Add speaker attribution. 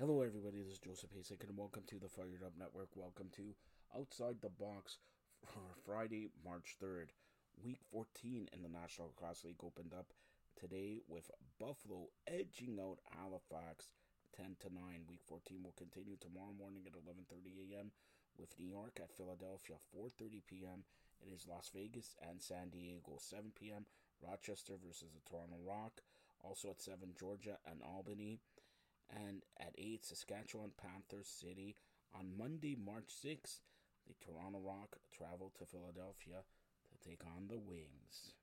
Speaker 1: Hello, everybody. This is Joseph Hasek, and welcome to the Fired Up Network. Welcome to Outside the Box for Friday, March 3rd. Week 14 in the National Lacrosse League opened up today with Buffalo edging out Halifax 10 to 9. Week 14 will continue tomorrow morning at 11:30 a.m. with New York at Philadelphia 4:30 p.m. It is Las Vegas and San Diego 7 p.m. Rochester versus the Toronto Rock. Also at 7 Georgia and Albany and 8 Saskatchewan Panthers City. On Monday, March 6th, the Toronto Rock travel to Philadelphia to take on the Wings.